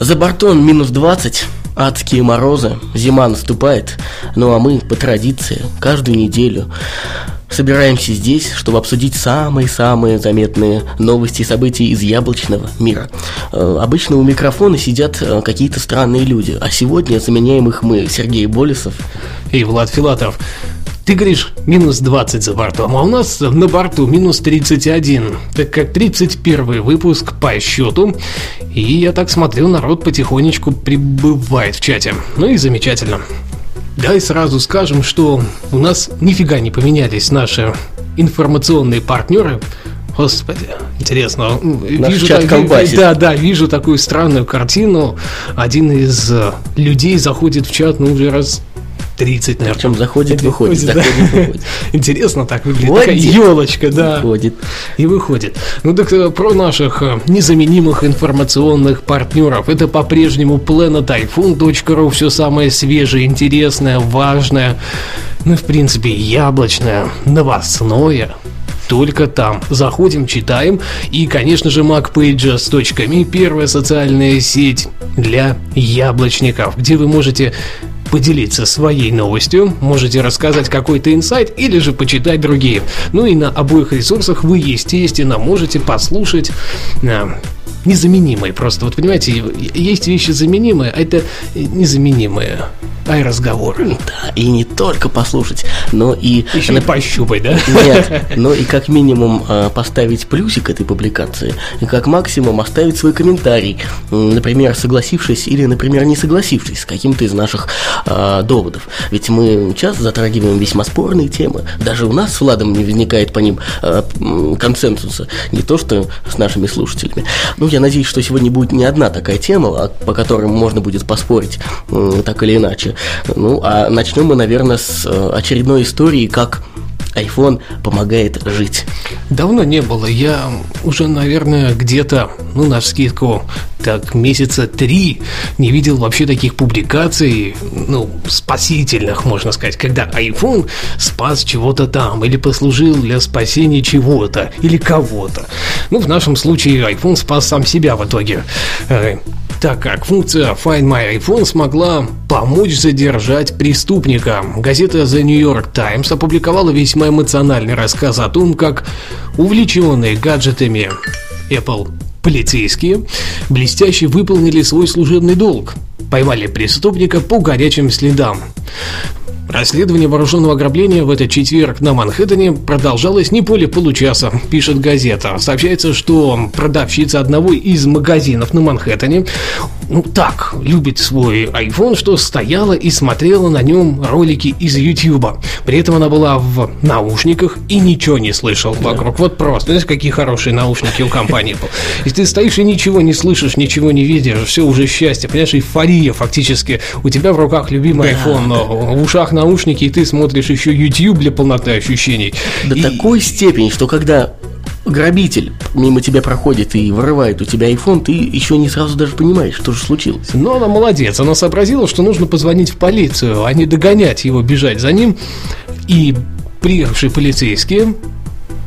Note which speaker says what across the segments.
Speaker 1: За бортом минус 20, адские морозы, зима наступает, ну а мы, по традиции, каждую неделю собираемся здесь, чтобы обсудить самые-самые заметные новости и события из яблочного мира. Э, обычно у микрофона сидят э, какие-то странные люди, а сегодня заменяем их мы, Сергей Болесов
Speaker 2: и Влад Филатов. Ты говоришь, минус 20 за бортом, а у нас на борту минус 31, так как 31 выпуск по счету. И я так смотрю, народ потихонечку прибывает в чате. Ну и замечательно. Давай сразу скажем, что у нас нифига не поменялись наши информационные партнеры. Господи, интересно.
Speaker 1: Наш вижу, чат так,
Speaker 2: да, да, вижу такую странную картину. Один из э, людей заходит в чат, ну, уже раз 30, наверное.
Speaker 1: Причем заходит, выходит,
Speaker 2: выходит,
Speaker 1: заходит, да. выходит.
Speaker 2: Интересно так выглядит. Такая елочка, да.
Speaker 1: Выходит.
Speaker 2: И выходит. Ну так э, про наших э, незаменимых информационных партнеров. Это по-прежнему planetiphone.ru. Все самое свежее, интересное, важное. Ну, в принципе, яблочное, новостное только там. Заходим, читаем. И, конечно же, macpages.me – первая социальная сеть для яблочников, где вы можете поделиться своей новостью, можете рассказать какой-то инсайт или же почитать другие. Ну и на обоих ресурсах вы, естественно, можете послушать а, незаменимые просто. Вот понимаете, есть вещи заменимые, а это незаменимые. Ай, разговоры.
Speaker 1: Да, и не только послушать, но и...
Speaker 2: Еще на... пощупать, да?
Speaker 1: Нет, но и как минимум а, поставить плюсик этой публикации, и как максимум оставить свой комментарий, например, согласившись или, например, не согласившись с каким-то из наших э, доводов. Ведь мы часто затрагиваем весьма спорные темы, даже у нас с Владом не возникает по ним э, консенсуса, не то что с нашими слушателями. Ну, я надеюсь, что сегодня будет не одна такая тема, а, по которой можно будет поспорить так или иначе. Ну, а начнем мы, наверное, с э, очередной истории, как iPhone помогает жить.
Speaker 2: Давно не было. Я уже, наверное, где-то, ну, на скидку, так, месяца три не видел вообще таких публикаций, ну, спасительных, можно сказать, когда iPhone спас чего-то там, или послужил для спасения чего-то, или кого-то. Ну, в нашем случае iPhone спас сам себя в итоге э, так как функция Find My iPhone смогла помочь задержать преступника. Газета The New York Times опубликовала весьма эмоциональный рассказ о том, как увлеченные гаджетами Apple полицейские блестяще выполнили свой служебный долг. Поймали преступника по горячим следам. Расследование вооруженного ограбления в этот четверг на Манхэттене продолжалось не более получаса, пишет газета. Сообщается, что продавщица одного из магазинов на Манхэттене ну так, любит свой iPhone, что стояла и смотрела на нем ролики из YouTube. При этом она была в наушниках и ничего не слышал вокруг. Вот просто, знаешь, какие хорошие наушники у компании Apple. Если ты стоишь и ничего не слышишь, ничего не видишь, все уже счастье, понимаешь, эйфория фактически. У тебя в руках любимый iPhone, но в ушах наушники, и ты смотришь еще YouTube для полноты ощущений.
Speaker 1: До
Speaker 2: и...
Speaker 1: такой степени, что когда грабитель мимо тебя проходит и вырывает у тебя iPhone, ты еще не сразу даже понимаешь, что же случилось.
Speaker 2: Но она молодец, она сообразила, что нужно позвонить в полицию, а не догонять его, бежать за ним. И приехавшие полицейские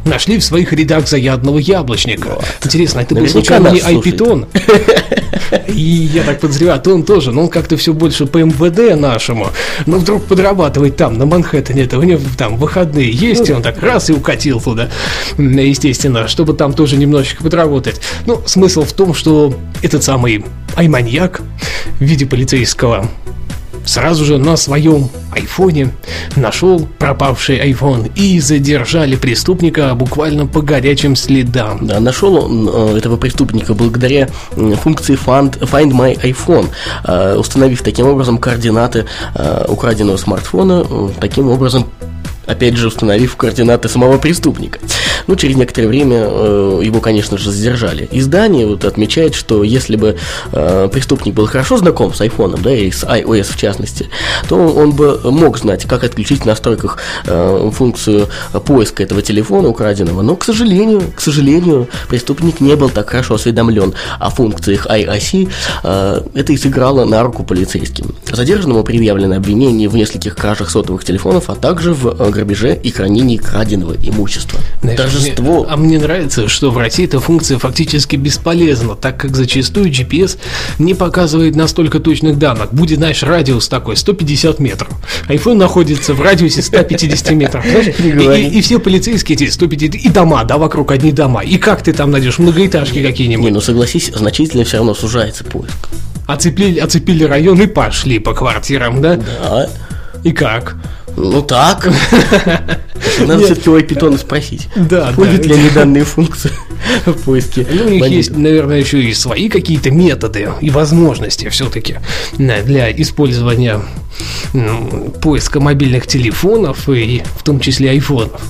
Speaker 2: нашли в своих рядах заядного яблочника. Вот. Интересно, это был случайно не Айпитон? И я так подозреваю, то он тоже, но он как-то все больше по МВД нашему, но вдруг подрабатывает там, на Манхэттене, это у него там выходные есть, и он так раз и укатил туда, естественно, чтобы там тоже немножечко подработать. Ну, смысл в том, что этот самый айманьяк в виде полицейского сразу же на своем айфоне нашел пропавший iPhone и задержали преступника буквально по горячим следам.
Speaker 1: Да, нашел он э, этого преступника благодаря функции Find, Find My iPhone, э, установив таким образом координаты э, украденного смартфона, таким образом опять же установив координаты самого преступника. Ну, через некоторое время э, его, конечно же, задержали. Издание вот отмечает, что если бы э, преступник был хорошо знаком с айфоном, да, и с iOS в частности, то он бы мог знать, как отключить в настройках э, функцию поиска этого телефона украденного. Но, к сожалению, к сожалению, преступник не был так хорошо осведомлен о функциях iOS. Э, это и сыграло на руку полицейским. Задержанному предъявлено обвинение в нескольких кражах сотовых телефонов, а также в э, грабеже и хранении краденого имущества.
Speaker 2: Знаешь, Торжество. Мне, а мне нравится, что в России эта функция фактически бесполезна, так как зачастую GPS не показывает настолько точных данных. Будет, знаешь, радиус такой, 150 метров. iPhone находится в радиусе 150 метров. И, и, и все полицейские эти 150, и дома, да, вокруг одни дома. И как ты там найдешь многоэтажки какие-нибудь?
Speaker 1: Не, ну согласись, значительно все равно сужается поиск.
Speaker 2: Оцепили, оцепили район и пошли по квартирам, да?
Speaker 1: Да.
Speaker 2: И как?
Speaker 1: Ну так. Надо все-таки у Python спросить.
Speaker 2: Да,
Speaker 1: Пользуют ли они данные функции в поиске?
Speaker 2: Ну, у них есть, наверное, еще и свои какие-то методы и возможности все-таки для использования поиска мобильных телефонов и в том числе айфонов.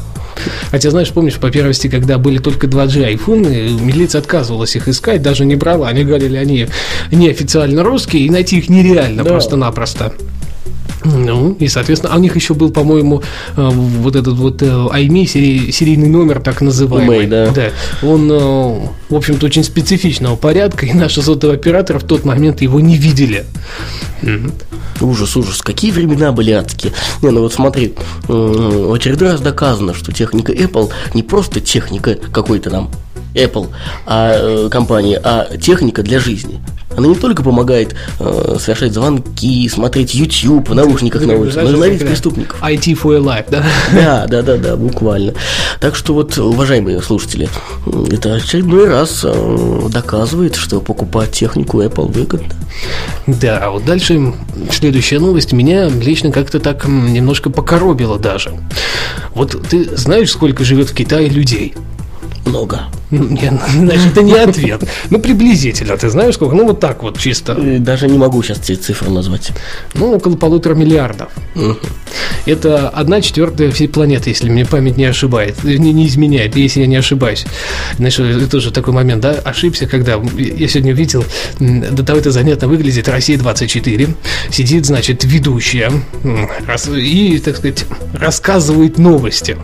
Speaker 2: Хотя, знаешь, помнишь, по первости, когда были только 2G айфоны, милиция отказывалась их искать, даже не брала. Они говорили, они неофициально русские, и найти их нереально да. просто-напросто. Ну, и, соответственно, а у них еще был, по-моему, э, вот этот вот IMEI, сери, серийный номер, так называемый.
Speaker 1: IMEI, да.
Speaker 2: да. Он, э, в общем-то, очень специфичного порядка, и наши сотовые операторы в тот момент его не видели.
Speaker 1: Ужас, ужас. Какие времена были адские. Не, ну вот смотри, в очередной раз доказано, что техника Apple не просто техника какой-то там Apple а, э, компании, а техника для жизни. Она не только помогает э, совершать звонки, смотреть YouTube в наушниках на улице, но и ловить преступников.
Speaker 2: IT for your life, да?
Speaker 1: Да, да, да, да, буквально. Так что вот, уважаемые слушатели, это очередной раз э, доказывает, что покупать технику Apple выгодно.
Speaker 2: Да, а вот дальше следующая новость меня лично как-то так немножко покоробила даже. Вот ты знаешь, сколько живет в Китае людей?
Speaker 1: Много.
Speaker 2: Нет, значит, это не ответ. Ну, приблизительно, ты знаешь сколько? Ну, вот так вот чисто.
Speaker 1: Э, даже не могу сейчас эти цифры назвать.
Speaker 2: Ну, около полутора миллиардов. Угу. Это одна четвертая всей планеты, если мне память не ошибает, не, не изменяет, если я не ошибаюсь. Знаешь, это тоже такой момент, да, ошибся, когда я сегодня видел, до того это занятно выглядит, Россия-24, сидит, значит, ведущая и, так сказать, рассказывает новости.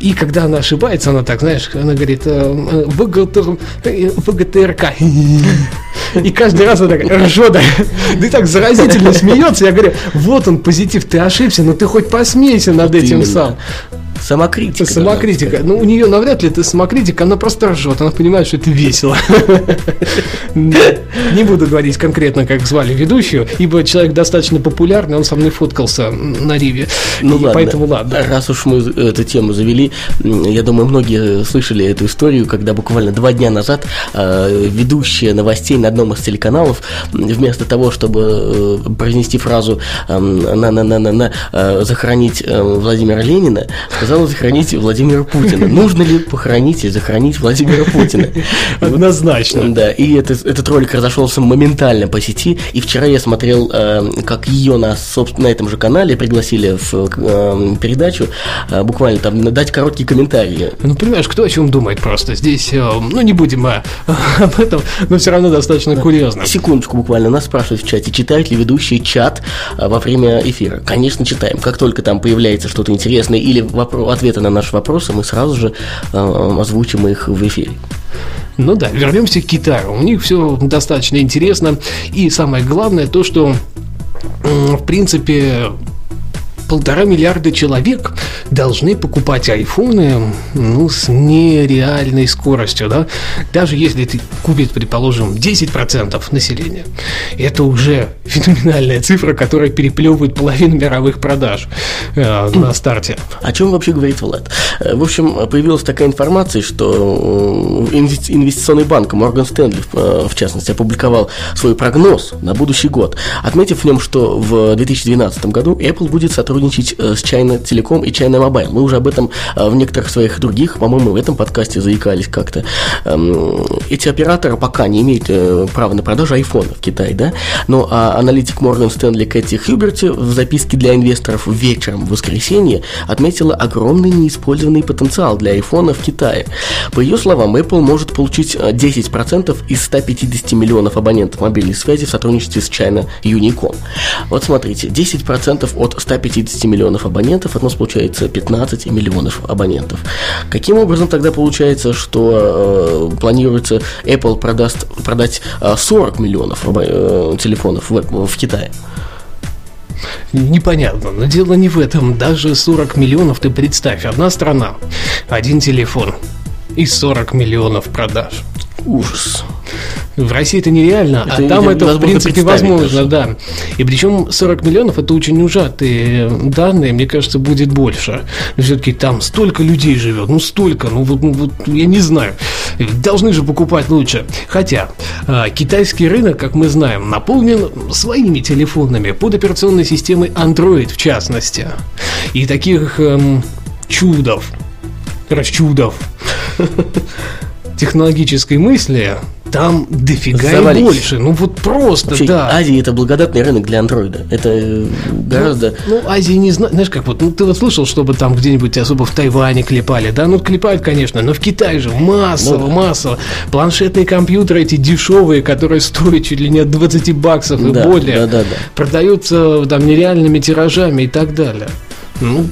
Speaker 2: И когда она ошибается, она так, знаешь, она говорит, э, ВГТРК. И каждый раз она так ржет, да и так заразительно смеется. Я говорю, вот он позитив, ты ошибся, но ты хоть посмейся над этим сам.
Speaker 1: Самокритика.
Speaker 2: Самокритика. Ну, у нее навряд ли это самокритика, она просто ржет, она понимает, что это весело. Не буду говорить конкретно, как звали ведущую, ибо человек достаточно популярный, он со мной фоткался на Риве.
Speaker 1: Ну ладно, поэтому ладно. Раз уж мы эту тему завели, я думаю, многие слышали эту историю, когда буквально два дня назад э, ведущая новостей на одном из телеканалов, вместо того, чтобы э, произнести фразу на-на-на-на-на э, захоронить Владимира Ленина, сказала сказала захоронить Владимира Путина. Нужно ли похоронить и захоронить Владимира Путина?
Speaker 2: Однозначно.
Speaker 1: Да, и этот, этот ролик разошелся моментально по сети, и вчера я смотрел, э, как ее на, собственно, на этом же канале пригласили в э, передачу, э, буквально там дать короткие комментарии.
Speaker 2: Ну, понимаешь, кто о чем думает просто. Здесь, ну, не будем об этом, но все равно достаточно курьезно.
Speaker 1: Секундочку буквально, нас спрашивают в чате, читают ли ведущие чат во время эфира. Конечно, читаем. Как только там появляется что-то интересное или вопрос ответы на наши вопросы, мы сразу же э, озвучим их в эфире.
Speaker 2: Ну да, вернемся к Китаю. У них все достаточно интересно. И самое главное то, что в принципе полтора миллиарда человек должны покупать айфоны ну, с нереальной скоростью, да? Даже если ты купит, предположим, 10% населения, это уже феноменальная цифра, которая переплевывает половину мировых продаж э, на старте.
Speaker 1: О чем вообще говорит Влад? Э, в общем, появилась такая информация, что э, инвестиционный банк Морган Стэнли, в частности, опубликовал свой прогноз на будущий год, отметив в нем, что в 2012 году Apple будет сотрудничать сотрудничать э, с China Telecom и China Mobile. Мы уже об этом э, в некоторых своих других, по-моему, в этом подкасте заикались как-то. Эм, эти операторы пока не имеют э, права на продажу айфона в Китае, да? Но а аналитик Морган Стэнли Кэти Хьюберти в записке для инвесторов вечером в воскресенье отметила огромный неиспользованный потенциал для айфона в Китае. По ее словам, Apple может получить 10% из 150 миллионов абонентов мобильной связи в сотрудничестве с China Unicom. Вот смотрите, 10% от 150 миллионов абонентов, от нас получается 15 миллионов абонентов. Каким образом тогда получается, что э, планируется Apple продаст, продать 40 э, миллионов э, телефонов в, в Китае?
Speaker 2: Непонятно, но дело не в этом. Даже 40 миллионов, ты представь, одна страна, один телефон и 40 миллионов продаж.
Speaker 1: Ужас.
Speaker 2: В России это нереально, это а там это в принципе возможно, да. И причем 40 миллионов это очень ужатые данные, мне кажется, будет больше. Все-таки там столько людей живет, ну столько, ну вот, ну вот я не знаю. Должны же покупать лучше. Хотя э, китайский рынок, как мы знаем, наполнен своими телефонами под операционной системой Android в частности. И таких эм, чудов, короче, чудов технологической мысли там дофига Завались. и больше. Ну вот просто, Вообще, да.
Speaker 1: Азия это благодатный рынок для андроида. Это ну, гораздо.
Speaker 2: Ну, ну Азия не знаю, знаешь, как вот, ну ты вот слышал, чтобы там где-нибудь особо в Тайване клепали, да? Ну клепают, конечно, но в Китае же массово, ну, да. массово. Планшетные компьютеры эти дешевые, которые стоят чуть ли не от 20 баксов и да, более, да, да, да. продаются там нереальными тиражами и так далее. Ну,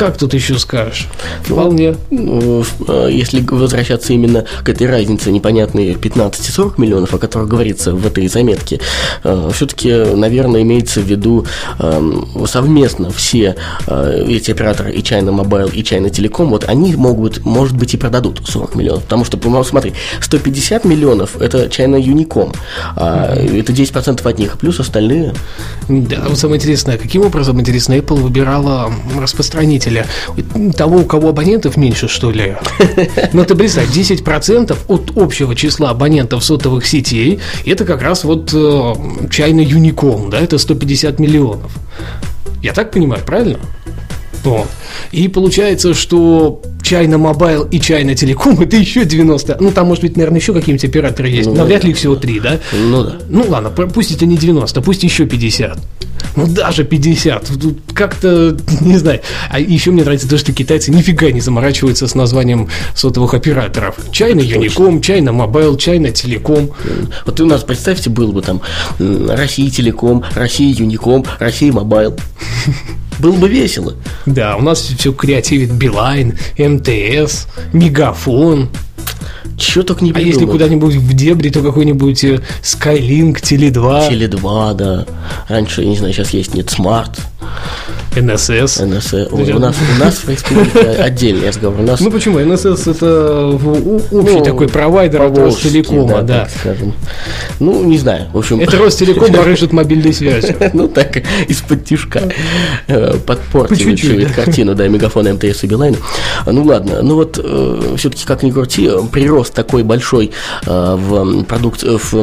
Speaker 2: как тут еще скажешь? Вполне.
Speaker 1: Ну, э, если возвращаться именно к этой разнице непонятные 15-40 миллионов, о которых говорится в этой заметке, э, все-таки, наверное, имеется в виду эм, совместно все э, эти операторы и China Mobile, и China Telecom, вот они могут, может быть, и продадут 40 миллионов. Потому что, смотри, 150 миллионов – это China Unicom, а это 10% от них, плюс остальные.
Speaker 2: Да, вот самое интересное, каким образом, интересно, Apple выбирала распространителя потребителя, того, у кого абонентов меньше, что ли. Но ты представь, 10% от общего числа абонентов сотовых сетей, это как раз вот э, чайный Unicom, да, это 150 миллионов. Я так понимаю, правильно? Вот. И получается, что China Mobile и China Telecom это еще 90. Ну, там, может быть, наверное, еще какие-нибудь операторы есть. Ну, но вряд ли их всего 3, да?
Speaker 1: Ну да.
Speaker 2: Ну ладно, пусть это не 90, пусть еще 50. Ну, даже 50. Как-то, не знаю. А еще мне нравится то, что китайцы нифига не заморачиваются с названием сотовых операторов. China Unicom, China Mobile, China Telecom.
Speaker 1: Вот у нас, представьте, был бы там Россия Телеком, Россия Unicom, Россия Mobile. Было бы весело.
Speaker 2: Да, у нас все креативит Билайн, МТС, Мегафон.
Speaker 1: Чего только не
Speaker 2: придумал. А если куда-нибудь в дебри, то какой-нибудь э, Skylink, Теле2.
Speaker 1: Теле2, да. Раньше, не знаю, сейчас есть нет Smart.
Speaker 2: НСС.
Speaker 1: НСС. У, у, нас, у нас в республике отдельный разговор. У нас...
Speaker 2: Ну почему? НСС это общий ну, такой провайдер от Ростелекома, да. Так скажем.
Speaker 1: Ну, не знаю. В общем...
Speaker 2: Это Ростелеком барыжит мобильной связью.
Speaker 1: Ну, так, из-под тишка э, подпортивает картину, да, мегафон МТС и Билайн. Ну, ладно. Ну, вот, э, все-таки, как ни крути, прирост такой большой э, в продукт, в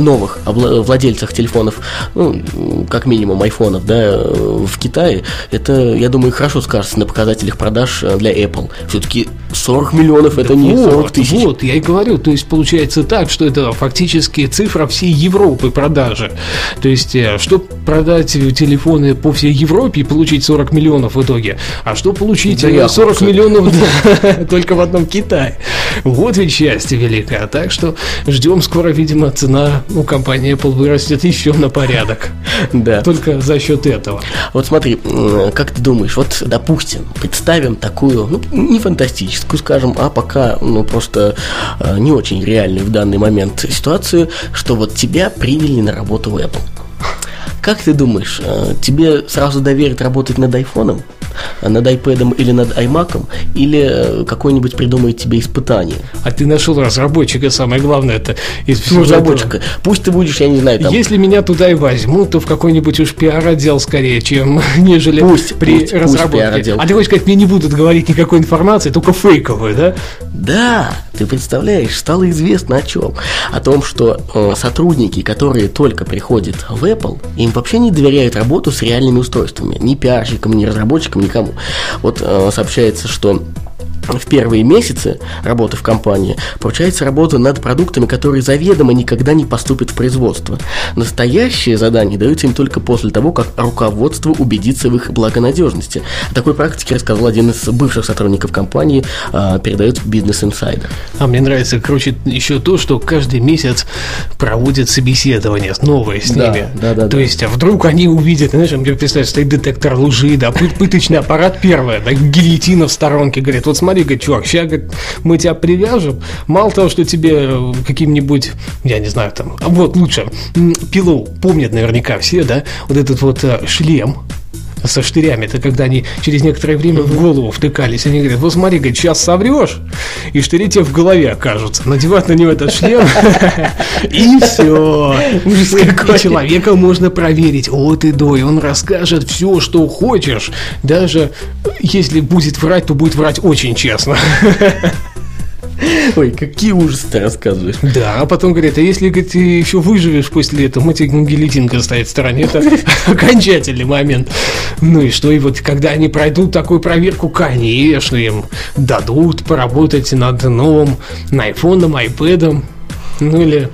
Speaker 1: новых владельцах телефонов, ну, как минимум айфонов, да, в Китае, это, я думаю, хорошо скажется на показателях продаж э, для Apple. Все-таки 40 миллионов это да не 40 тысяч.
Speaker 2: Вот, я и говорю, то есть получается так, что это фактически цифра всей Европы продажи. То есть, э, что продать телефоны по всей Европе и получить 40 миллионов в итоге, а что получить да 40 миллионов только в одном Китае. Вот ведь счастье великое. Так что ждем скоро, видимо, цена у компании Apple вырастет еще на порядок. Да. Только за счет этого.
Speaker 1: Вот смотри, как ты думаешь, вот, допустим, представим такую, ну, не фантастическую, скажем, а пока, ну, просто э, не очень реальную в данный момент ситуацию, что вот тебя приняли на работу в Apple. Как ты думаешь, э, тебе сразу доверят работать над айфоном? Над iPad или над iMac, или какое-нибудь придумает тебе испытание.
Speaker 2: А ты нашел разработчика, самое главное, это
Speaker 1: из всего разработчика. Этого. Пусть ты будешь, я не знаю, там...
Speaker 2: Если меня туда и возьмут, то в какой-нибудь уж пиар-отдел скорее, чем нежели пусть, при пусть, разработке. Пусть а ты хочешь сказать, мне не будут говорить никакой информации, только фейковую, да?
Speaker 1: Да, ты представляешь, стало известно о чем? О том, что э, сотрудники, которые только приходят в Apple, им вообще не доверяют работу с реальными устройствами. Ни пиарщикам, ни разработчикам, никому. Вот э, сообщается, что в первые месяцы работы в компании поручается работа над продуктами, которые заведомо никогда не поступят в производство. Настоящие задания даются им только после того, как руководство убедится в их благонадежности. О такой практике рассказал один из бывших сотрудников компании, а, передает Business Insider.
Speaker 2: А мне нравится, короче, еще то, что каждый месяц проводят собеседование новое с да, ними. Да, да, то да. есть, а вдруг они увидят, знаешь, мне представляешь, стоит детектор лжи, да, пыточный аппарат первое, да, гильотина в сторонке, говорит, вот смотри, смотри, говорит, чувак, сейчас говорит, мы тебя привяжем. Мало того, что тебе э, каким-нибудь, я не знаю, там, вот лучше, пилу помнят наверняка все, да, вот этот вот э, шлем, со штырями, это когда они через некоторое время в голову втыкались. Они говорят, вот смотри, говорит, сейчас соврешь, и штыри тебе в голове окажутся. Надевать на него этот шлем, и все. И человека можно проверить от и до, и он расскажет все, что хочешь. Даже если будет врать, то будет врать очень честно.
Speaker 1: Ой, какие ужасы ты рассказываешь.
Speaker 2: Да, а потом говорит, а если говорит, ты еще выживешь после этого, мы тебе гильотинка стоит в стороне, это окончательный момент. Ну и что, и вот когда они пройдут такую проверку, конечно, им дадут поработать над новым айфоном, айпэдом, ну или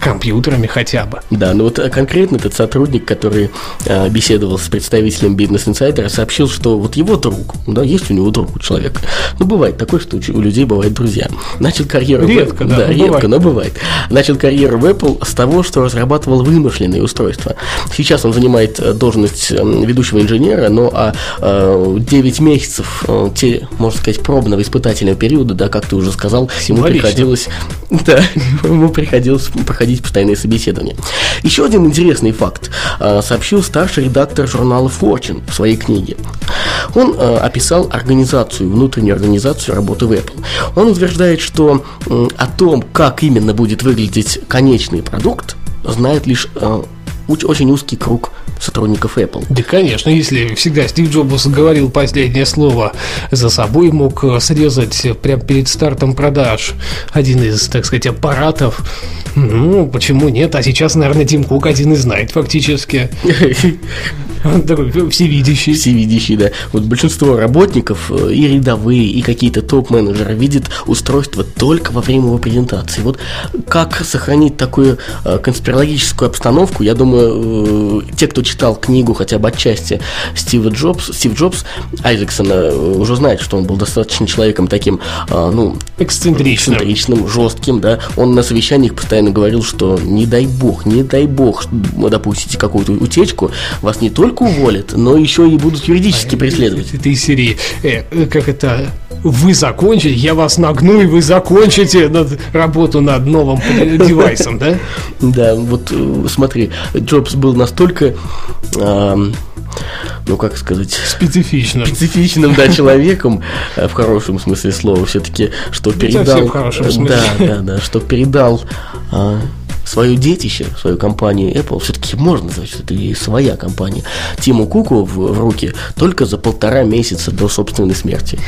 Speaker 2: компьютерами хотя бы.
Speaker 1: Да, ну вот э, конкретно этот сотрудник, который э, беседовал с представителем Business Insider, сообщил, что вот его друг, да, есть у него друг у человека. Ну, бывает такое, что у людей бывают друзья. Начал карьеру
Speaker 2: редко,
Speaker 1: в...
Speaker 2: да,
Speaker 1: да
Speaker 2: но
Speaker 1: редко, бывает. но бывает. Начал карьеру в Apple с того, что разрабатывал вымышленные устройства. Сейчас он занимает э, должность эм, ведущего инженера, но а 9 месяцев, те, можно сказать, пробного испытательного периода, да, как ты уже сказал, ему приходилось, да, ему приходилось проходить проводить постоянные собеседования. Еще один интересный факт а, сообщил старший редактор журнала Fortune в своей книге. Он а, описал организацию, внутреннюю организацию работы в Apple. Он утверждает, что о том, как именно будет выглядеть конечный продукт, знает лишь а, очень узкий круг сотрудников Apple.
Speaker 2: Да, конечно, если всегда Стив Джобс говорил последнее слово за собой, мог срезать прямо перед стартом продаж один из, так сказать, аппаратов, ну, почему нет? А сейчас, наверное, Тим Кук один и знает фактически. Такой всевидящий.
Speaker 1: Всевидящий, да. Вот большинство работников, э, и рядовые, и какие-то топ-менеджеры видят устройство только во время его презентации. Вот как сохранить такую э, конспирологическую обстановку, я думаю, э, те, кто читал книгу хотя бы отчасти Стива Джобс, Стив Джобс Айзексона уже знает, что он был достаточно человеком таким, ну,
Speaker 2: эксцентричным,
Speaker 1: эксцентричным жестким, да. Он на совещаниях постоянно говорил, что не дай бог, не дай бог, допустите какую-то утечку, вас не только только уволят, но еще и будут юридически преследовать.
Speaker 2: Это из серии, э, э, как это, вы закончите, я вас нагну, и вы закончите над, работу над новым девайсом, да?
Speaker 1: Да, вот э, смотри, Джобс был настолько ну как сказать,
Speaker 2: специфичным,
Speaker 1: специфичным, да, человеком э, в хорошем смысле слова, все-таки, что передал, да, да, да, что передал а, свое детище, свою компанию Apple, все-таки можно назвать, что это и своя компания, Тиму Куку в, в руки только за полтора месяца до собственной смерти.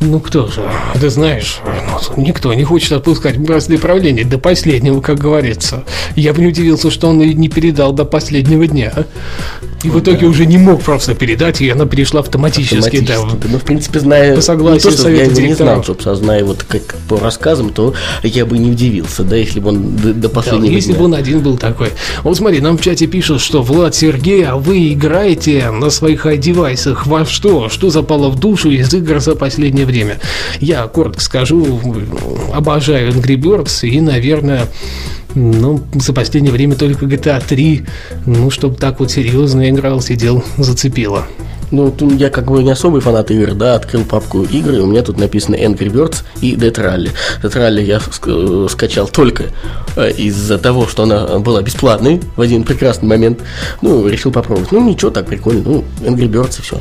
Speaker 2: Ну кто же, ты знаешь, ну, никто не хочет отпускать бразды правления до последнего, как говорится. Я бы не удивился, что он не передал до последнего дня. И ну, в итоге да. уже не мог просто передать, и она перешла автоматически. автоматически
Speaker 1: да. Ну, в принципе, зная...
Speaker 2: По согласию
Speaker 1: не то, совета я его не знал, собственно, зная вот как по рассказам, то я бы не удивился, да, если бы он до, до последнего да,
Speaker 2: если бы он один был такой. Вот смотри, нам в чате пишут, что Влад Сергей, а вы играете на своих девайсах во что? Что запало в душу из игр за последнее время? Я коротко скажу, обожаю Angry Birds и, наверное, ну, за последнее время только GTA 3, ну, чтобы так вот серьезно играл, сидел, зацепило.
Speaker 1: Ну, я как бы не особый фанат игр, да, открыл папку игры, у меня тут написано Angry Birds и Dead Rally. Dead Rally я э, скачал только э, из-за того, что она была бесплатной в один прекрасный момент. Ну, решил попробовать. Ну, ничего, так прикольно. Ну, Angry Birds и все.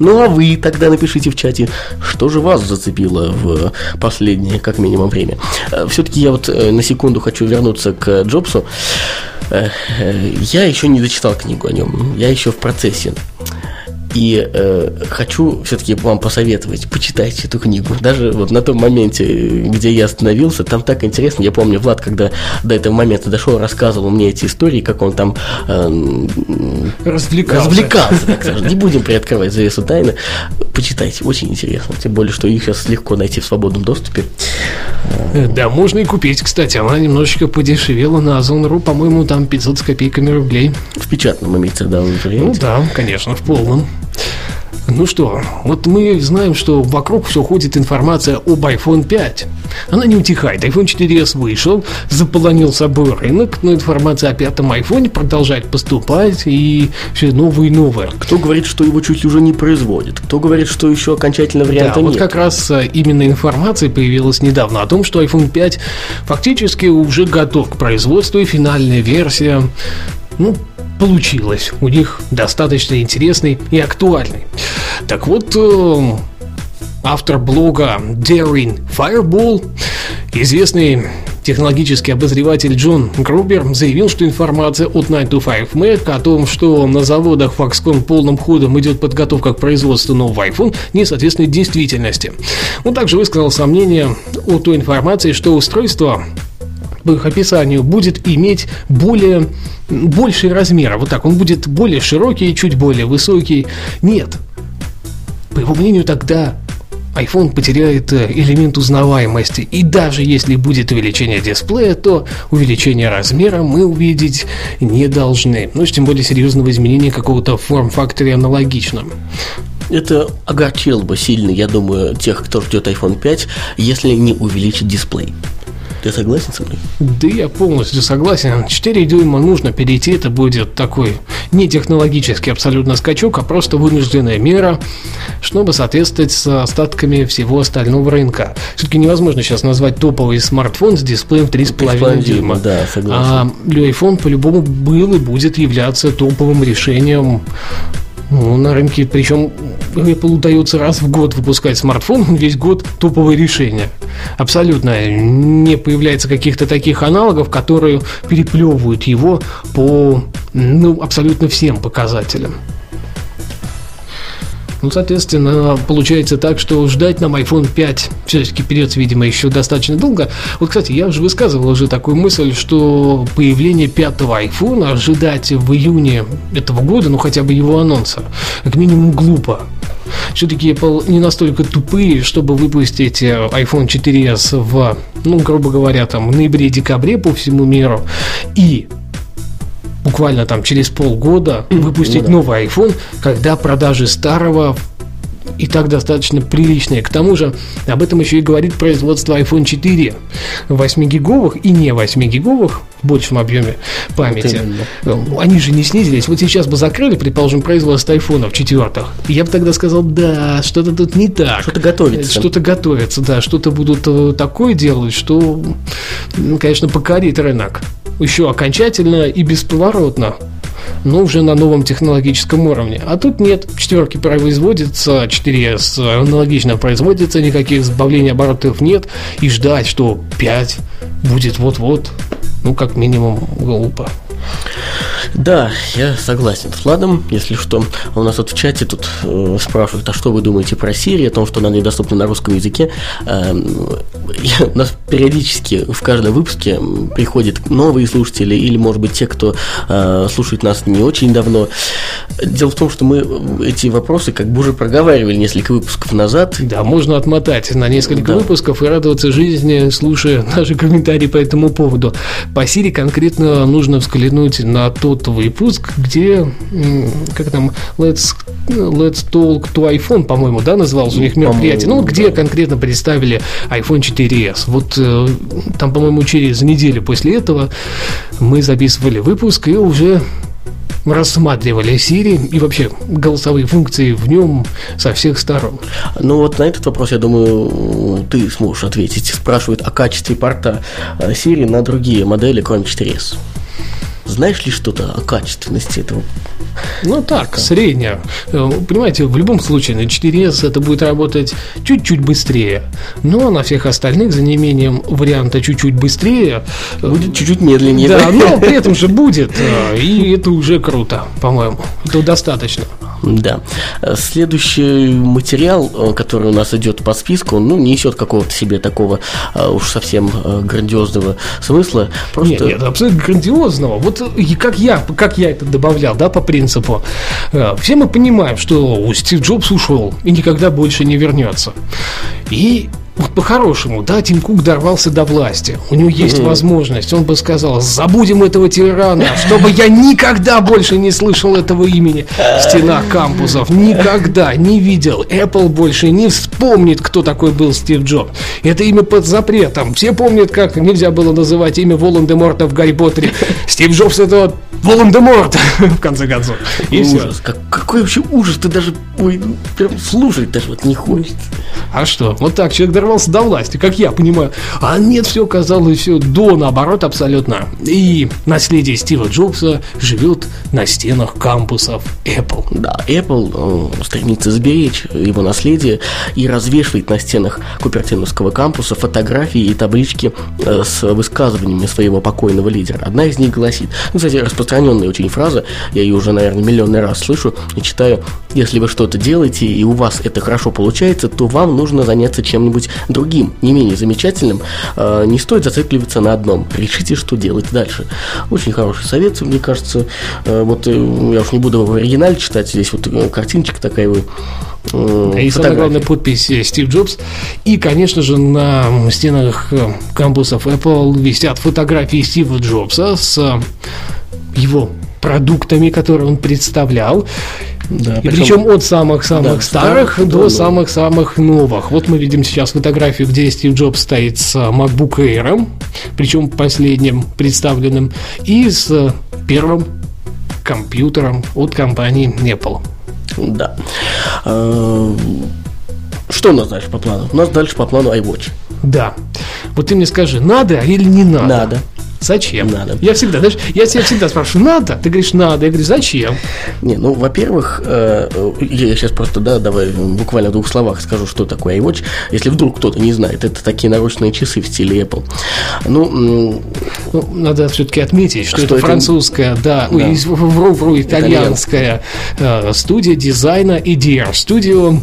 Speaker 1: Ну а вы тогда напишите в чате, что же вас зацепило в последнее, как минимум, время. Э, Все-таки я вот на секунду хочу вернуться к Джобсу. Я еще не дочитал книгу о нем, я еще в процессе. И э, хочу все-таки вам посоветовать, почитайте эту книгу. Даже вот на том моменте, где я остановился, там так интересно. Я помню, Влад, когда до этого момента дошел, рассказывал мне эти истории, как он там э,
Speaker 2: развлекался.
Speaker 1: развлекался так скажем. Не будем приоткрывать завесу тайны. Почитайте, очень интересно. Тем более, что их сейчас легко найти в свободном доступе.
Speaker 2: Э, Да, можно и купить, кстати. Она немножечко подешевела на Озон.ру, по-моему, там 500 с копейками рублей.
Speaker 1: В печатном имеется, да,
Speaker 2: Ну
Speaker 1: варианте.
Speaker 2: да, конечно, в полном. Ну что, вот мы знаем, что вокруг все ходит информация об iPhone 5. Она не утихает. iPhone 4s вышел, заполонил собой рынок, но информация о пятом iPhone продолжает поступать, и все новые и новые.
Speaker 1: Кто говорит, что его чуть ли уже не производит? Кто говорит, что еще окончательно
Speaker 2: Да,
Speaker 1: варианта
Speaker 2: вот
Speaker 1: нет?
Speaker 2: как раз а, именно информация появилась недавно о том, что iPhone 5 фактически уже готов к производству, и финальная версия, ну, получилась у них достаточно интересной и актуальной. Так вот, э, автор блога Daring Fireball, известный технологический обозреватель Джон Грубер заявил, что информация от 9to5 Mac о том, что на заводах Foxconn полным ходом идет подготовка к производству нового iPhone, не соответствует действительности. Он также высказал сомнение о той информации, что устройство по их описанию будет иметь более больший размер. Вот так, он будет более широкий, чуть более высокий. Нет. По его мнению, тогда iPhone потеряет э, элемент узнаваемости. И даже если будет увеличение дисплея, то увеличение размера мы увидеть не должны. Ну, тем более серьезного изменения какого-то форм-факторе аналогично.
Speaker 1: Это огорчило бы сильно, я думаю, тех, кто ждет iPhone 5, если не увеличить дисплей. Ты согласен со мной?
Speaker 2: Да я полностью согласен. 4 дюйма нужно перейти, это будет такой не технологический абсолютно скачок, а просто вынужденная мера, чтобы соответствовать с остатками всего остального рынка. Все-таки невозможно сейчас назвать топовый смартфон с дисплеем 3,5
Speaker 1: 3,5
Speaker 2: дюйма.
Speaker 1: да, согласен.
Speaker 2: А iPhone по-любому был и будет являться топовым решением на рынке, причем Apple удается раз в год выпускать смартфон, весь год топовое решение. Абсолютно не появляется каких-то таких аналогов, которые переплевывают его по ну, абсолютно всем показателям. Ну, соответственно, получается так, что ждать нам iPhone 5 все-таки придется, видимо, еще достаточно долго. Вот, кстати, я уже высказывал уже такую мысль, что появление пятого iPhone ожидать в июне этого года, ну хотя бы его анонса, как минимум глупо. Все-таки Apple не настолько тупые, чтобы выпустить э, iPhone 4s в, ну, грубо говоря, там, ноябре-декабре по всему миру. И буквально там через полгода выпустить
Speaker 1: ну да.
Speaker 2: новый iPhone, когда продажи старого и так достаточно приличные. К тому же об этом еще и говорит производство iPhone 4 8-гиговых и не 8-гиговых в большем объеме памяти.
Speaker 1: именно.
Speaker 2: Они же не снизились. Вот сейчас бы закрыли, предположим, производство айфонов четвертых. И я бы тогда сказал, да, что-то тут не так.
Speaker 1: Что-то готовится.
Speaker 2: Что-то готовится, да. Что-то будут э, такое делать, что, конечно, покорит рынок. Еще окончательно и бесповоротно. Но уже на новом технологическом уровне. А тут нет. Четверки производятся, 4S аналогично производится, никаких сбавлений оборотов нет. И ждать, что 5 будет вот-вот, ну, как минимум, глупо.
Speaker 1: Да, я согласен с Владом, если что. У нас вот в чате тут э, спрашивают, а что вы думаете про Siri, о том, что она недоступна на русском языке. Эм, я- у нас периодически в каждом выпуске приходят новые слушатели, или, может быть, те, кто э, слушает нас не очень давно. Дело в том, что мы эти вопросы как бы уже проговаривали несколько выпусков назад.
Speaker 2: Да, можно отмотать на несколько
Speaker 1: Да.
Speaker 2: выпусков и радоваться жизни, слушая наши комментарии по этому поводу. По Сири конкретно нужно взглянуть на тот выпуск, где, как там, Let's, Let's Talk to iPhone, по-моему, да, назывался у них мероприятие, ну, где
Speaker 1: да.
Speaker 2: конкретно представили iPhone 4s. Вот э, там, по-моему, через неделю после этого мы записывали выпуск и уже рассматривали Siri и вообще голосовые функции в нем со всех сторон.
Speaker 1: Ну вот на этот вопрос, я думаю, ты сможешь ответить. Спрашивают о качестве порта э, Siri на другие модели, кроме 4S. Знаешь ли что-то о качественности этого?
Speaker 2: Ну так, средняя. Э, понимаете, в любом случае на 4S это будет работать чуть-чуть быстрее. Но на всех остальных, за неимением варианта чуть-чуть быстрее,
Speaker 1: э, будет чуть-чуть медленнее.
Speaker 2: Да, но при этом же будет. Э, и это уже круто, по-моему. Это достаточно.
Speaker 1: Да. Следующий материал, который у нас идет по списку, ну, несет какого-то себе такого уж совсем грандиозного смысла.
Speaker 2: Просто... Нет, нет, абсолютно грандиозного. Вот как я, как я это добавлял, да, по принципу. Э, все мы понимаем, что Стив Джобс ушел и никогда больше не вернется. И вот по-хорошему, да, Тим Кук дорвался до власти. У него есть mm-hmm. возможность. Он бы сказал, забудем этого тирана, чтобы я никогда больше не слышал этого имени в стенах кампусов. Никогда не видел. Apple больше не вспомнит, кто такой был Стив Джобс. Это имя под запретом. Все помнят, как нельзя было называть имя Волан-де-Морта в Гарри Поттере. Стив Джобс это Волан-де-Морт, в конце концов.
Speaker 1: И ужас. Все. Как, какой вообще ужас. Ты даже ой, прям слушать даже вот не хочется.
Speaker 2: А что? Вот так человек дорвался до власти, как я понимаю. А нет, все казалось все до наоборот абсолютно. И наследие Стива Джобса живет на стенах кампусов Apple.
Speaker 1: Да, Apple э, стремится сберечь его наследие и развешивает на стенах Купертиновского кампуса фотографии и таблички э, с высказываниями своего покойного лидера. Одна из них гласит, ну, кстати, распространенная очень фраза, я ее уже, наверное, миллионный раз слышу и читаю, если вы что-то делаете и у вас это хорошо получается, то вам нужно заняться чем-нибудь другим, не менее замечательным. Э, не стоит зацикливаться на одном. Решите, что делать дальше. Очень хороший совет, мне кажется. Э, вот э, я уж не буду в оригинале читать, здесь вот картиночка такая вы
Speaker 2: и самая главная подпись Стив Джобс. И, конечно же, на стенах кампусов Apple висят фотографии Стива Джобса с его продуктами, которые он представлял. Да, и причем, причем от самых-самых да, старых, старых до самых-самых новых. Вот мы видим сейчас фотографию, где Стив Джобс стоит с MacBook Air, причем последним представленным, и с первым компьютером от компании Apple.
Speaker 1: Да. А, что у нас дальше по плану? У нас дальше по плану iWatch.
Speaker 2: Да. Вот ты мне скажи, надо или не надо?
Speaker 1: Надо.
Speaker 2: Зачем? Надо. Я всегда, знаешь, я тебя всегда спрашиваю, надо? Ты говоришь, надо. Я говорю, зачем?
Speaker 1: Не, ну, во-первых, э, я сейчас просто, да, давай буквально в двух словах скажу, что такое iWatch. Если вдруг кто-то не знает, это такие наручные часы в стиле Apple.
Speaker 2: Ну, ну надо все-таки отметить, что, что это, это французская, да, да. Ну, вру, вру, итальянская э, студия дизайна EDR Studio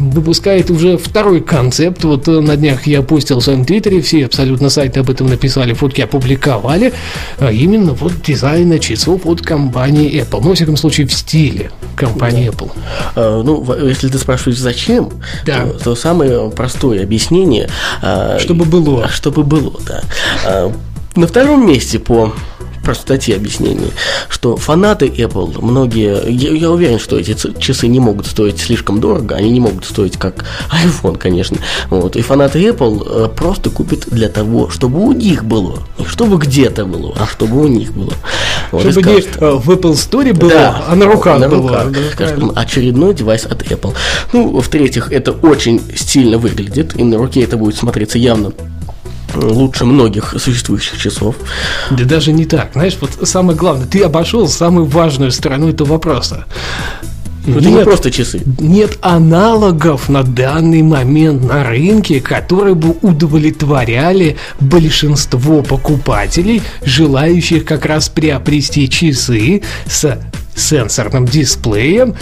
Speaker 2: выпускает уже второй концепт. Вот э, на днях я постил в своем твиттере, все абсолютно сайты об этом написали, фотки опубликовал критиковали а именно вот дизайна часов от компании Apple. Ну, во всяком случае, в стиле компании да. Apple.
Speaker 1: А, ну, если ты спрашиваешь, зачем, да. то, то самое простое объяснение...
Speaker 2: А, чтобы было.
Speaker 1: Чтобы было, да. На втором месте по простоте объяснения, что фанаты Apple, многие, я, я уверен, что эти часы не могут стоить слишком дорого, они не могут стоить как iPhone, конечно. Вот, и фанаты Apple э, просто купят для того, чтобы у них было, не чтобы где-то было, а чтобы у них было.
Speaker 2: Вот, чтобы скажут, не э, в Apple Store было, да, а на руках на было. Руках,
Speaker 1: да, скажем, очередной девайс от Apple. Ну, в-третьих, это очень стильно выглядит, и на руке это будет смотреться явно лучше многих существующих часов.
Speaker 2: Да даже не так. Знаешь, вот самое главное, ты обошел самую важную сторону этого вопроса.
Speaker 1: Ну, это нет, не просто часы.
Speaker 2: Нет аналогов на данный момент на рынке, которые бы удовлетворяли большинство покупателей, желающих как раз приобрести часы с сенсорным дисплеем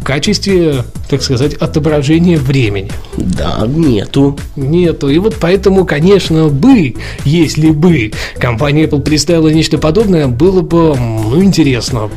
Speaker 2: в качестве, так сказать, отображения времени.
Speaker 1: Да, нету.
Speaker 2: Нету. И вот поэтому, конечно, бы, если бы компания Apple представила нечто подобное, было бы ну, интересно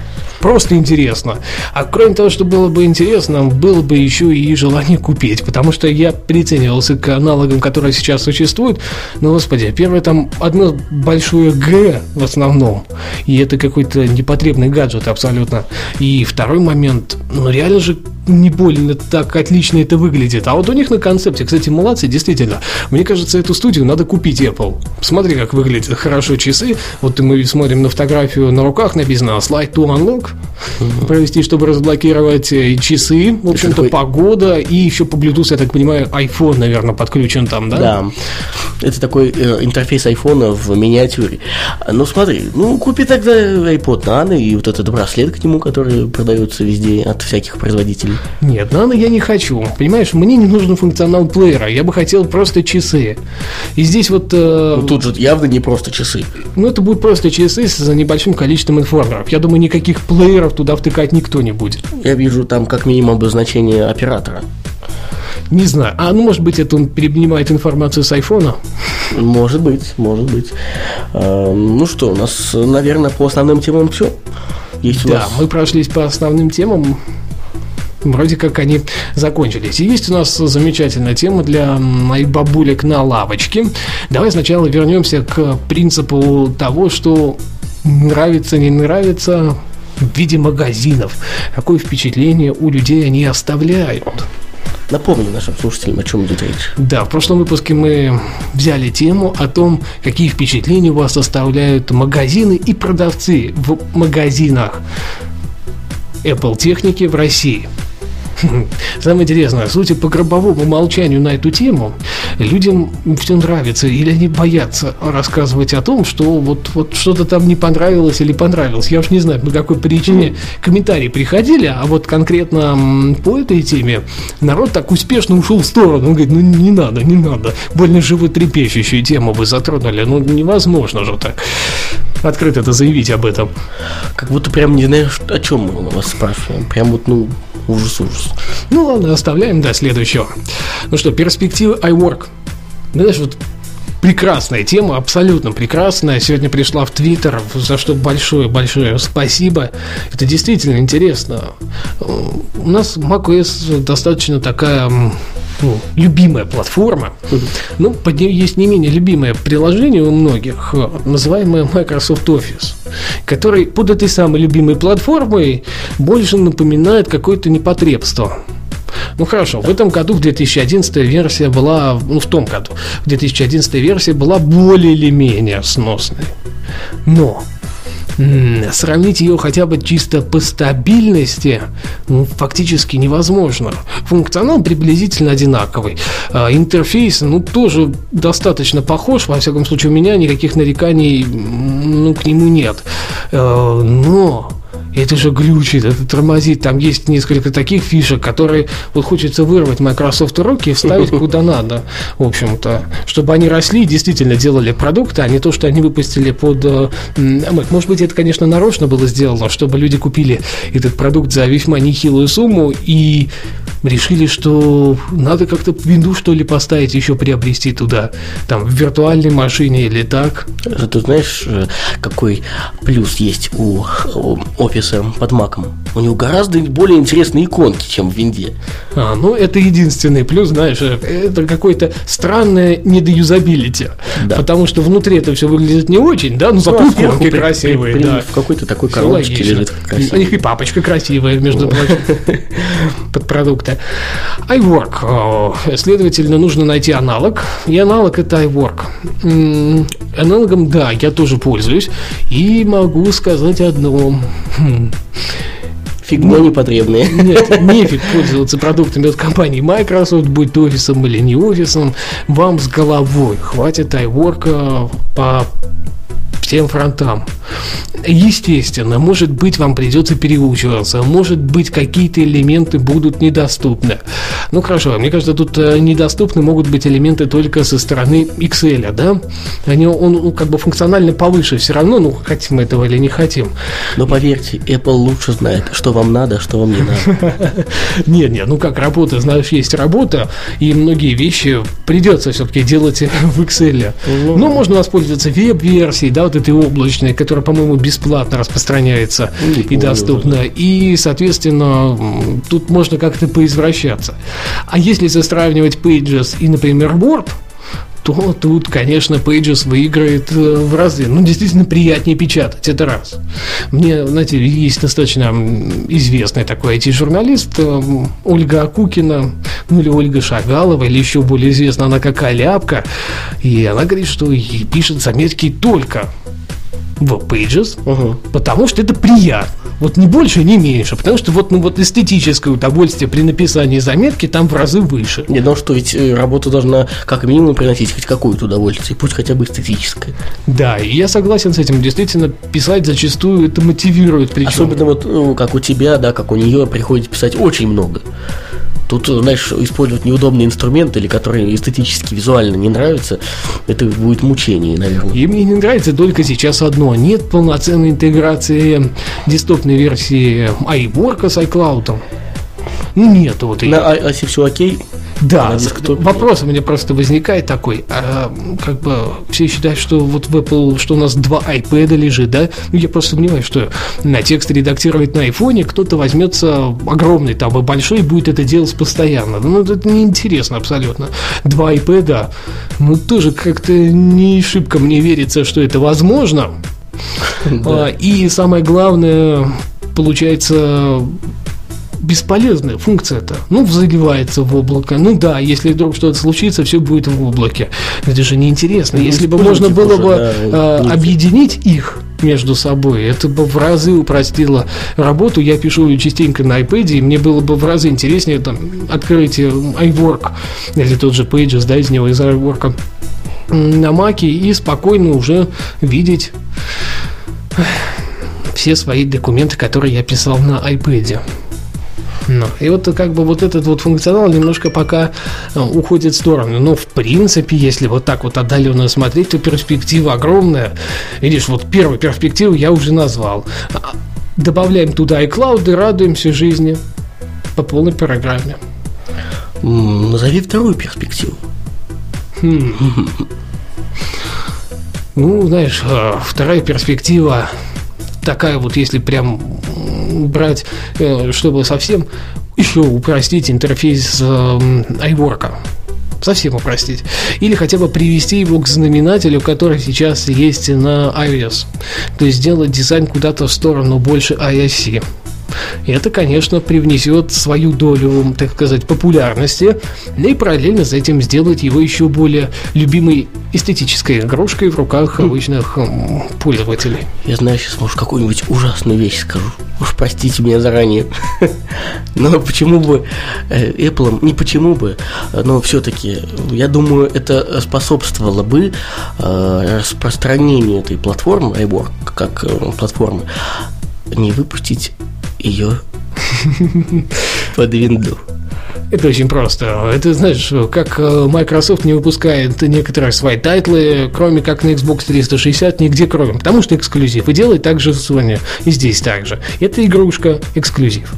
Speaker 2: просто интересно. А кроме того, что было бы интересно, было бы еще и желание купить, потому что я приценивался к аналогам, которые сейчас существуют. Но, господи, первое там одно большое Г в основном, и это какой-то непотребный гаджет абсолютно. И второй момент, ну реально же не больно так отлично это выглядит. А вот у них на концепте, кстати, молодцы, действительно. Мне кажется, эту студию надо купить Apple. Смотри, как выглядят хорошо часы. Вот мы смотрим на фотографию на руках, написано Slide to Unlock. Провести, чтобы разблокировать э, часы. В общем-то,
Speaker 1: такой-
Speaker 2: погода. И еще по Bluetooth, я так понимаю, iPhone, наверное, подключен там, да?
Speaker 1: Да. Это такой э, интерфейс айфона в миниатюре. Ну смотри, ну купи тогда iPod Nano и вот этот браслет к нему, который продается везде от всяких производителей.
Speaker 2: Нет, нано я не хочу. Понимаешь, мне не нужен функционал плеера. Я бы хотел просто часы. И здесь вот... э,
Speaker 1: Ну, тут же явно не просто часы.
Speaker 2: Ну, это будут просто часы с небольшим количеством информеров. Я думаю, никаких плееров туда втыкать никто не будет.
Speaker 1: Я вижу там как минимум обозначение оператора.
Speaker 2: Не знаю. А, ну, может быть, это он перенимает информацию с айфона?
Speaker 1: Может быть, может быть. А, ну что, у нас, наверное, по основным темам все. Есть
Speaker 2: Да,
Speaker 1: нас
Speaker 2: мы прошлись по основным темам. Вроде как они закончились. И есть у нас замечательная тема для моих бабулек на лавочке. Давай сначала вернемся к принципу того, что нравится, не нравится в виде магазинов. Какое впечатление у людей они оставляют.
Speaker 1: Напомню нашим слушателям, о чем идет речь.
Speaker 2: Да, в прошлом выпуске мы взяли тему о том, какие впечатления у вас оставляют магазины и продавцы в магазинах Apple техники в России. Самое интересное, судя по гробовому молчанию на эту тему, людям все нравится или они боятся рассказывать о том, что вот, вот что-то там не понравилось или понравилось. Я уж не знаю, по какой причине комментарии приходили, а вот конкретно по этой теме народ так успешно ушел в сторону. Он говорит, ну не надо, не надо. Больно животрепещущую тему вы затронули. Ну невозможно же так открыто это заявить об этом.
Speaker 1: Как будто прям не знаешь, о чем мы вас спрашиваем. Прям вот, ну, ужас-ужас.
Speaker 2: Ну ладно, оставляем до следующего. Ну что, перспективы iWork. Знаешь, вот прекрасная тема, абсолютно прекрасная. Сегодня пришла в Твиттер, за что большое-большое спасибо. Это действительно интересно. У нас macOS достаточно такая ну, любимая платформа. Ну, под ней есть не менее любимое приложение у многих, называемое Microsoft Office, который под этой самой любимой платформой больше напоминает какое-то непотребство. Ну хорошо, в этом году, в 2011 версия была, ну в том году, в 2011 версия была более или менее сносной. Но сравнить ее хотя бы чисто по стабильности ну, фактически невозможно. Функционал приблизительно одинаковый. А, интерфейс, ну, тоже достаточно похож. Во всяком случае, у меня никаких нареканий ну, к нему нет. Э, Но это же глючит, это тормозит. Там есть несколько таких фишек, которые вот хочется вырвать Microsoft руки и вставить куда надо, в общем-то, чтобы они росли и действительно делали продукты, а не то, что они выпустили под э, Mac. Может быть, это, конечно, нарочно было сделано, чтобы люди купили этот продукт за весьма нехилую сумму и решили, что надо как-то Windows, что ли, поставить, еще приобрести туда, там, в виртуальной машине или так.
Speaker 1: Ты знаешь, э, какой плюс есть у, у офиса под маком? У него гораздо более интересные иконки, чем в винде.
Speaker 2: А, ну, это единственный плюс, знаешь, э, это какое-то странное недоюзабилити.
Speaker 1: Да.
Speaker 2: Потому что внутри это все выглядит не очень, да, ну зато
Speaker 1: Ну, а сверху
Speaker 2: иконки
Speaker 1: при-
Speaker 2: красивые,
Speaker 1: при- при-
Speaker 2: да.
Speaker 1: В какой-то такой коробочке лежит
Speaker 2: У
Speaker 1: красивый.
Speaker 2: них и папочка красивая, между прочим, под продукты. iWork. О, Следовательно, нужно найти аналог. И аналог это iWork. Аналогом, да, я тоже пользуюсь. И могу сказать одно. Хм.
Speaker 1: Фигня непотребная.
Speaker 2: Нет, нефиг пользоваться продуктами от компании Microsoft, будь то офисом или не офисом, вам с головой хватит iWork по всем фронтам. Естественно, может быть, вам придется переучиваться, может быть, какие-то элементы будут недоступны. Ну хорошо, мне кажется, тут э, недоступны могут быть элементы только со стороны Excel, да? Они, он ну, как бы функционально повыше все равно, ну, хотим мы этого или не хотим.
Speaker 1: Но поверьте, Apple лучше знает, что вам надо, что вам не надо.
Speaker 2: Нет, нет, ну как работа, знаешь, есть работа, и многие вещи придется все-таки делать в Excel.
Speaker 1: Ну,
Speaker 2: Ну, можно воспользоваться веб-версией, да, вот этой облачной, которая, по-моему, бесплатно распространяется
Speaker 1: Не
Speaker 2: и
Speaker 1: помню
Speaker 2: доступна. И, соответственно, тут можно как-то поизвращаться. А если сравнивать Pages и, например, Word, то тут, конечно, Pages выиграет э, в разы. Ну, действительно, приятнее печатать, это раз. Мне, знаете, есть достаточно известный такой IT-журналист э, Ольга Акукина, ну или Ольга Шагалова, или еще более известна она как Аляпка, и она говорит, что пишет заметки только в Pages, угу. потому что это приятно. Вот не больше, не меньше. Потому что вот, ну, вот эстетическое удовольствие при написании заметки там в разы выше.
Speaker 1: Не, ну что, ведь э, работа должна как минимум приносить хоть какое-то удовольствие, пусть хотя бы эстетическое.
Speaker 2: Да, и я согласен с этим. Действительно, писать зачастую это мотивирует.
Speaker 1: Причем. Особенно вот ну, как у тебя, да, как у нее приходится писать очень много. Тут, знаешь, использовать неудобный инструмент или который эстетически, визуально не нравится, это будет мучение, наверное.
Speaker 2: И мне не нравится только сейчас одно. Нет полноценной интеграции десктопной версии iWork с iCloud. Ну, нет вот
Speaker 1: ее. На оси все окей?
Speaker 2: Да, вопрос у меня просто возникает такой. А, как бы все считают, что вот в Apple, что у нас два iPad лежит, да? Ну, я просто сомневаюсь, что на текст редактировать на айфоне кто-то возьмется огромный там и большой и будет это делать постоянно. Ну, это неинтересно абсолютно. Два iPad, ну, тоже как-то не шибко мне верится, что это возможно. А, и самое главное, получается, бесполезная функция это. Ну, заливается в облако. Ну да, если вдруг что-то случится, все будет в облаке. Это же неинтересно. Ну, если бы можно было бы да, э, объединить их между собой, это бы в разы упростило работу. Я пишу ее частенько на iPad, и мне было бы в разы интереснее там, открыть iWork или тот же Pages, да, из него, из iWork на Маке и спокойно уже видеть все свои документы, которые я писал на iPad. Ну, и вот как бы вот этот вот функционал немножко пока э, уходит в сторону. Но в принципе, если вот так вот отдаленно смотреть, то перспектива огромная. Видишь, вот первую перспективу я уже назвал. А, добавляем туда iCloud и радуемся жизни по полной программе.
Speaker 1: Назови вторую перспективу. Хм.
Speaker 2: Ну, знаешь, э, вторая перспектива такая вот, если прям брать, э, чтобы совсем еще упростить интерфейс iWork совсем упростить. Или хотя бы привести его к знаменателю, который сейчас есть на iOS. То есть сделать дизайн куда-то в сторону больше iOS. И это, конечно, привнесет свою долю, так сказать, популярности, и параллельно с этим сделать его еще более любимой эстетической игрушкой в руках хм. обычных пользователей.
Speaker 1: Я знаю, сейчас, может, какую-нибудь ужасную вещь скажу. Уж простите меня заранее. Но почему бы э, Apple, не почему бы, но все-таки, я думаю, это способствовало бы э, распространению этой платформы, iWork, как э, платформы, не выпустить ее под винду.
Speaker 2: Это очень просто. Это, знаешь, как э, Microsoft не выпускает некоторые свои title'ы, кроме как на Xbox 360, нигде кроме. Потому что эксклюзив. И делает так же Sony. И здесь также. Это игрушка эксклюзив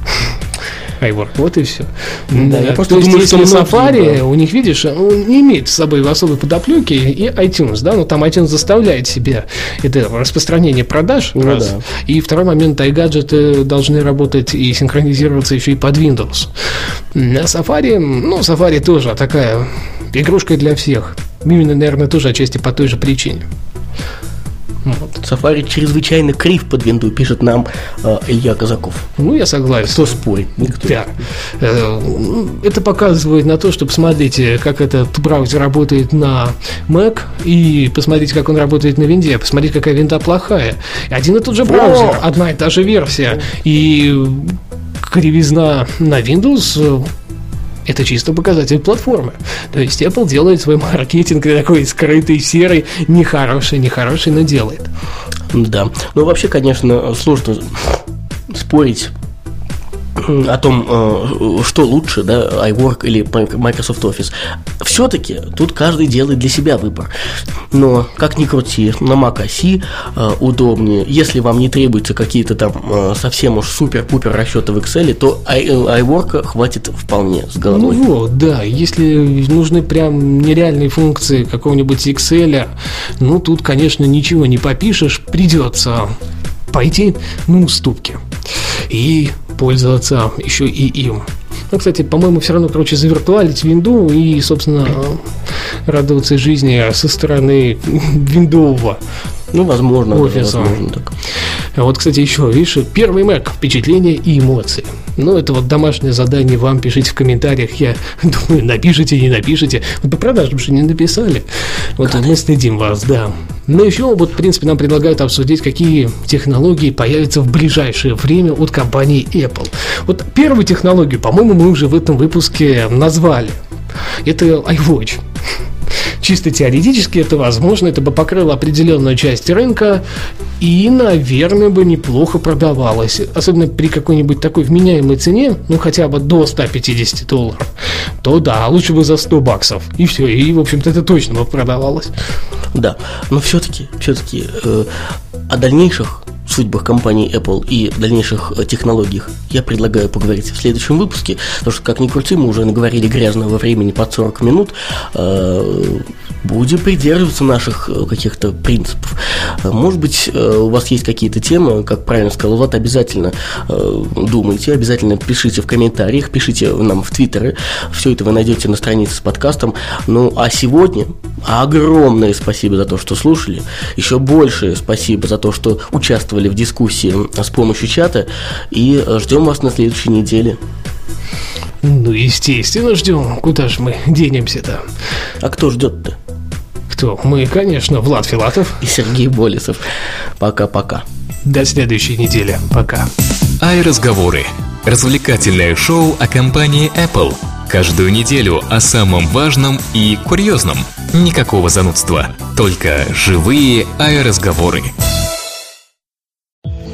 Speaker 2: iWork. Вот и все. Да, я просто То думаю, есть, если Safari, у них, видишь, он не имеет с собой особой подоплеки и iTunes, да, но там iTunes заставляет себя это распространение продаж, ну, раз. Да. И второй момент, iGadget должны работать и синхронизироваться еще и под Windows. На Safari, ну, Safari тоже такая игрушка для всех. Именно, наверное, тоже отчасти по той же причине.
Speaker 1: Вот. Safari чрезвычайно крив под винду, пишет нам э, Илья Казаков.
Speaker 2: Ну, я согласен.
Speaker 1: Кто спорит? Никто.
Speaker 2: Да. Э, это показывает на то, что посмотрите, как этот браузер работает на Mac, и посмотрите, как он работает на винде, посмотрите, какая винда плохая. Один и тот же браузер, О! одна и та же версия. И кривизна на Windows это чисто показатель платформы. То есть Apple делает свой маркетинг такой скрытый, серый, нехороший, нехороший, но делает.
Speaker 1: Да. Ну, вообще, конечно, сложно спорить о том, э, что лучше, да, iWork или Microsoft Office. Все-таки тут каждый делает для себя выбор. Но, как ни крути, на Mac OS э, удобнее. Если вам не требуются какие-то там э, совсем уж супер-пупер расчеты в Excel, то iWork хватит вполне с головой.
Speaker 2: Ну вот, да. Если нужны прям нереальные функции какого-нибудь Excel, ну тут, конечно, ничего не попишешь, придется пойти на уступки. И пользоваться еще и им. Ну, кстати, по-моему, все равно, короче, завиртуалить винду и, собственно, радоваться жизни со стороны виндового
Speaker 1: ну, возможно,
Speaker 2: офиса. возможно так. А вот, кстати, еще, видишь, первый Mac, впечатления и эмоции. Ну, это вот домашнее задание вам пишите в комментариях. Я думаю, напишите, не напишите. Вот по продажам же не написали. Вот Конечно. мы стыдим вас, да. Но еще вот, в принципе, нам предлагают обсудить, какие технологии появятся в ближайшее время от компании Apple. Вот первую технологию, по-моему, мы уже в этом выпуске назвали. Это iWatch. Чисто теоретически это возможно, это бы покрыло определенную часть рынка и, наверное, бы неплохо продавалось. Особенно при какой-нибудь такой вменяемой цене, ну хотя бы до 150 долларов, то да, лучше бы за 100 баксов. И все, и, в общем-то, это точно бы продавалось.
Speaker 1: Да, но все-таки, все-таки э, о дальнейших судьбах компании Apple и дальнейших э, технологиях я предлагаю поговорить в следующем выпуске, потому что, как ни крути, мы уже наговорили грязного времени под 40 минут, э, будем придерживаться наших э, каких-то принципов. Может быть, у вас есть какие-то темы, как правильно сказал Влад, обязательно думайте, обязательно пишите в комментариях, пишите нам в Твиттеры, все это вы найдете на странице с подкастом. Ну, а сегодня огромное спасибо за то, что слушали, еще большее спасибо за то, что участвовали участвовали в дискуссии с помощью чата и ждем вас на следующей неделе.
Speaker 2: Ну, естественно, ждем. Куда же мы денемся-то?
Speaker 1: А кто ждет-то?
Speaker 2: Кто? Мы, конечно, Влад Филатов.
Speaker 1: И Сергей Болесов. Пока-пока.
Speaker 2: До следующей недели. Пока.
Speaker 3: Ай-разговоры. Развлекательное шоу о компании Apple. Каждую неделю о самом важном и курьезном. Никакого занудства. Только живые ай-разговоры.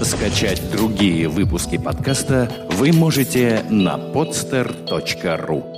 Speaker 4: Скачать другие выпуски подкаста вы можете на podster.ru